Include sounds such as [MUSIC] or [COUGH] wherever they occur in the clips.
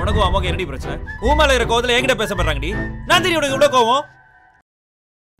உனக்கும் அம்மாவுக்கு என்னடி பிரச்சனை? ஊமால இருக்க இருக்கிற கோவத்துல என்கிட்ட பேச போறாங்கடி நான் தெரியும் உனக்கு இவ்வளவு கோவம்.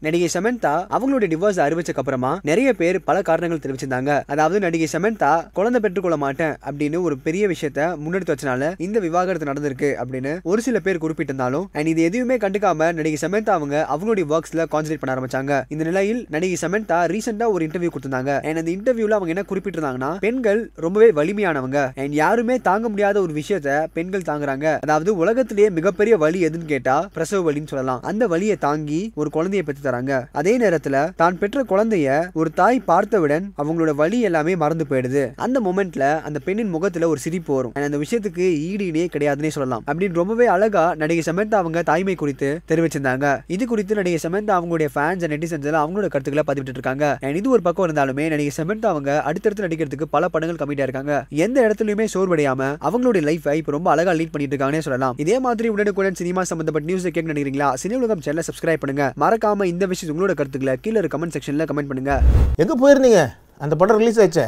நடிகை சமந்தா அவங்களுடைய டிவோர்ஸ் அறிவிச்சக்கு அப்புறமா நிறைய பேர் பல காரணங்கள் தெரிவிச்சிருந்தாங்க. அதாவது நடிகை சமந்தா குழந்தை பெற்றுக்கொள்ள மாட்டேன் அப்படின்னு ஒரு பெரிய விஷயத்த முன்னெடுத்து வச்சனால இந்த விவாகரத்து நடந்திருக்கு அப்படின்னு ஒரு சில பேர் குறிப்பிட்டிருந்தாலும் அண்ட் இது எதுவுமே கண்டுக்காம நடிகை சமந்தா அவங்க அவங்களுடைய ஒர்க்ஸ்ல கான்சன்ட்ரேட் பண்ண ஆரம்பிச்சாங்க. இந்த நிலையில் நடிகை சமந்தா ரீசெண்டா ஒரு இன்டர்வியூ கொடுத்திருந்தாங்க. அண்ட் அந்த இன்டர்வியூல அவங்க என்ன குறிப்பிட்டிருந்தாங்கன்னா பெண்கள் ரொம்பவே வலிமையானவங்க அண்ட் யாருமே தாங்க முடியாத ஒரு விஷயத்த பெண்கள் தாங்குறாங்க. அதாவது உலகத்திலேயே மிகப்பெரிய வலி எதுன்னு கேட்டா பிரசவ வலின்னு சொல்லலாம். அந்த வலியை தாங்கி ஒரு குழந்தையை பெற்று தராங்க. அதே நேரத்துல தான் பெற்ற குழந்தைய ஒரு தாய் பார்த்தவுடன் அவங்களோட வழி எல்லாமே மறந்து போயிடுது. அந்த மொமெண்ட்ல அந்த பெண்ணின் முகத்துல ஒரு சிரிப்பு வரும். அந்த விஷயத்துக்கு ஈடு இணையே கிடையாதுன்னே சொல்லலாம். அப்படின்னு ரொம்பவே அழகா நடிகை சமந்தா அவங்க தாய்மை குறித்து தெரிவிச்சிருந்தாங்க. இது குறித்து நடிகை சமந்தா அவங்களுடைய ஃபேன்ஸ் அண்ட் நெட்டிசன்ஸ் எல்லாம் அவங்களோட கருத்துக்களை பதிவிட்டு இருக்காங்க. இது ஒரு பக்கம் இருந்தாலுமே நடிகை சமந்தா அவங்க அடுத்தடுத்து நடிக்கிறதுக்கு பல படங்கள் கம்மிட்டா இருக்காங்க. எந்த இடத்துலயுமே சோர்வடையாம அவங்களுடைய லைஃபை இப்போ ரொம்ப அழகா லீட் பண்ணிட்டு இருக்காங்கன்னே சொல்லலாம். இதே மாதிரி உடனுக்குடன் சினிமா சம்பந்தப்பட்ட நியூஸ் கேட்க நினைக்கிறீங்களா? சினி உலகம் சேனல் சப்ஸ்கிரைப் பண்ணுங்க. மறக்காம இந்த விஷயம் உங்களோட கருத்துக்களை கீழே கமெண்ட் செக்ஷனில் கமெண்ட் பண்ணுங்கள் எங்கே போயிருந்தீங்க? அந்த படம் ரிலீஸ் ஆச்சே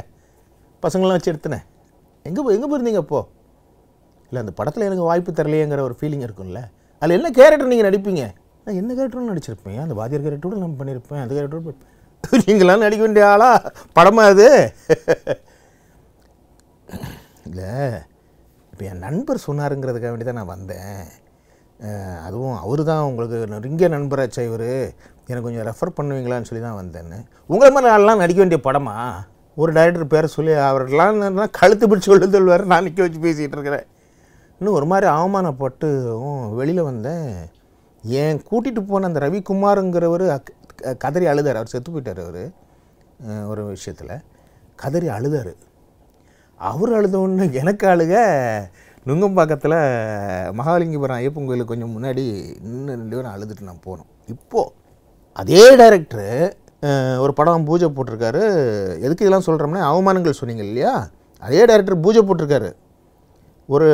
பசங்களாம் வச்சு எடுத்துனேன் எங்கே போய் எங்கே போயிருந்தீங்க அப்போது இல்லை அந்த படத்தில் எனக்கு வாய்ப்பு தரலையேங்கிற ஒரு ஃபீலிங் இருக்கும்ல. அதில் என்ன கேரக்டர் நீங்கள் நடிப்பீங்க? நான் என்ன கேரக்டரும் நடிச்சிருப்பேன்? அந்த வாத்தியார் கேரக்டரோட நான் பண்ணியிருப்பேன் அந்த கேரக்டரோட [LAUGHS] நீங்களாம் நடிக்க வேண்டிய ஆளா? படமா அது? இல்லை இப்போ என் நண்பர் சொன்னாருங்கிறதுக்காக வேண்டி தான் நான் வந்தேன். அதுவும் அவர் தான் உங்களுக்கு நெருங்கிய நண்பராச்சா இவர். எனக்கு கொஞ்சம் ரெஃபர் பண்ணுவீங்களான்னு சொல்லி தான் வந்தேன்னு உங்களை மாதிரி நாளெலாம் நடிக்க வேண்டிய படமா? ஒரு டைரக்டர் பேரை சொல்லி அவர்லாம் கழுத்து பிடிச்சி சொல்லுதல் சொல்வார் நான் நிற்க வச்சு பேசிகிட்டு இருக்கிறேன். இன்னும் ஒரு மாதிரி அவமானப்பட்டு வெளியில் வந்தேன். ஏன் கூட்டிகிட்டு போன அந்த ரவிக்குமாருங்கிறவர் கதறி அழுதார். அவர் செத்து போயிட்டார் அவர். ஒரு விஷயத்தில். கதறி அழுதார். அவர் அழுத எனக்கு அழுக நுங்கம்பாக்கத்தில் மகாலிங்கபுரம் ஐயப்பன் கோயிலுக்கு கொஞ்சம் முன்னாடி இன்னும் ரெண்டு பேரும் அழுதுட்டு நான் போனோம். இப்போது அதே டைரக்டரு ஒரு படம் பூஜை போட்டிருக்காரு. எதுக்கு இதெல்லாம் சொல்கிறோம்னா அவமானங்கள் சொன்னீங்க இல்லையா? அதே டைரக்டர் பூஜை போட்டிருக்காரு. ஒரு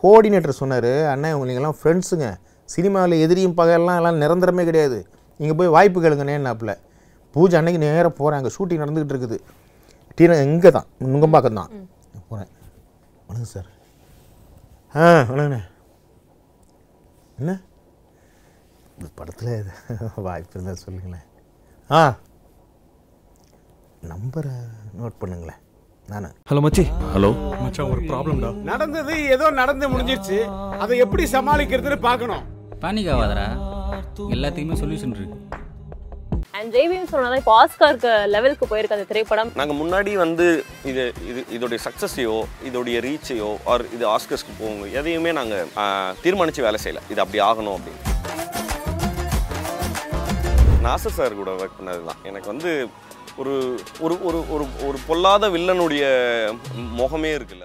கோஆர்டினேட்டர் சொன்னார் அண்ணன் உங்களெல்லாம் ஃப்ரெண்ட்ஸுங்க சினிமாவில் எதிரியும் பகையெல்லாம் எல்லாம் நிரந்தரமே கிடையாது. நீங்கள் போய் வாய்ப்பு கேளுங்கண்ணேன்னாப்புல பூஜை அன்னைக்கு நேராக போகிறேன் அங்கே ஷூட்டிங் நடந்துக்கிட்டு இருக்குது. டீன இங்கே தான். நுங்கம்பாக்கம் தான். போகிறேன் வணக்கம் சார் ஆ வணக்கண்ணே. என்ன? இந்த படத்தில் வாய்ப்பு இருந்தால் சொல்லுங்களேன். ஆ. நம்பரை நோட் பண்ணுங்களேன். நான். ஹலோ மச்சி. ஹலோ. மச்சான் ஒரு ப்ராப்ளம்டா நடந்தது ஏதோ நடந்து முடிஞ்சிருச்சு. அதை எப்படி சமாளிக்கிறதுன்னு பார்க்கணும். பேனிக் ஆகாதடா எல்லாத்துக்குமே சொல்யூஷன் இருக்கு. அண்ட் ஜெய்வீம் சொன்னதான் இப்போ ஆஸ்காருக்கு லெவலுக்கு போயிருக்கு அந்த திரைப்படம். நாங்கள் முன்னாடி வந்து இது இது இதோடைய சக்ஸஸையோ இதோடைய ரீச்சையோ ஆர் இது ஆஸ்கர்ஸ்க்கு போகும் எதையுமே நாங்கள் தீர்மானித்து வேலை செய்யலை. இது அப்படி ஆகணும் அப்படின்னு. நாசர் சார் கூட ஒர்க் பண்ணது தான் எனக்கு வந்து ஒரு ஒரு ஒரு ஒரு ஒரு பொல்லாத வில்லனுடைய முகமே இருக்குல்ல.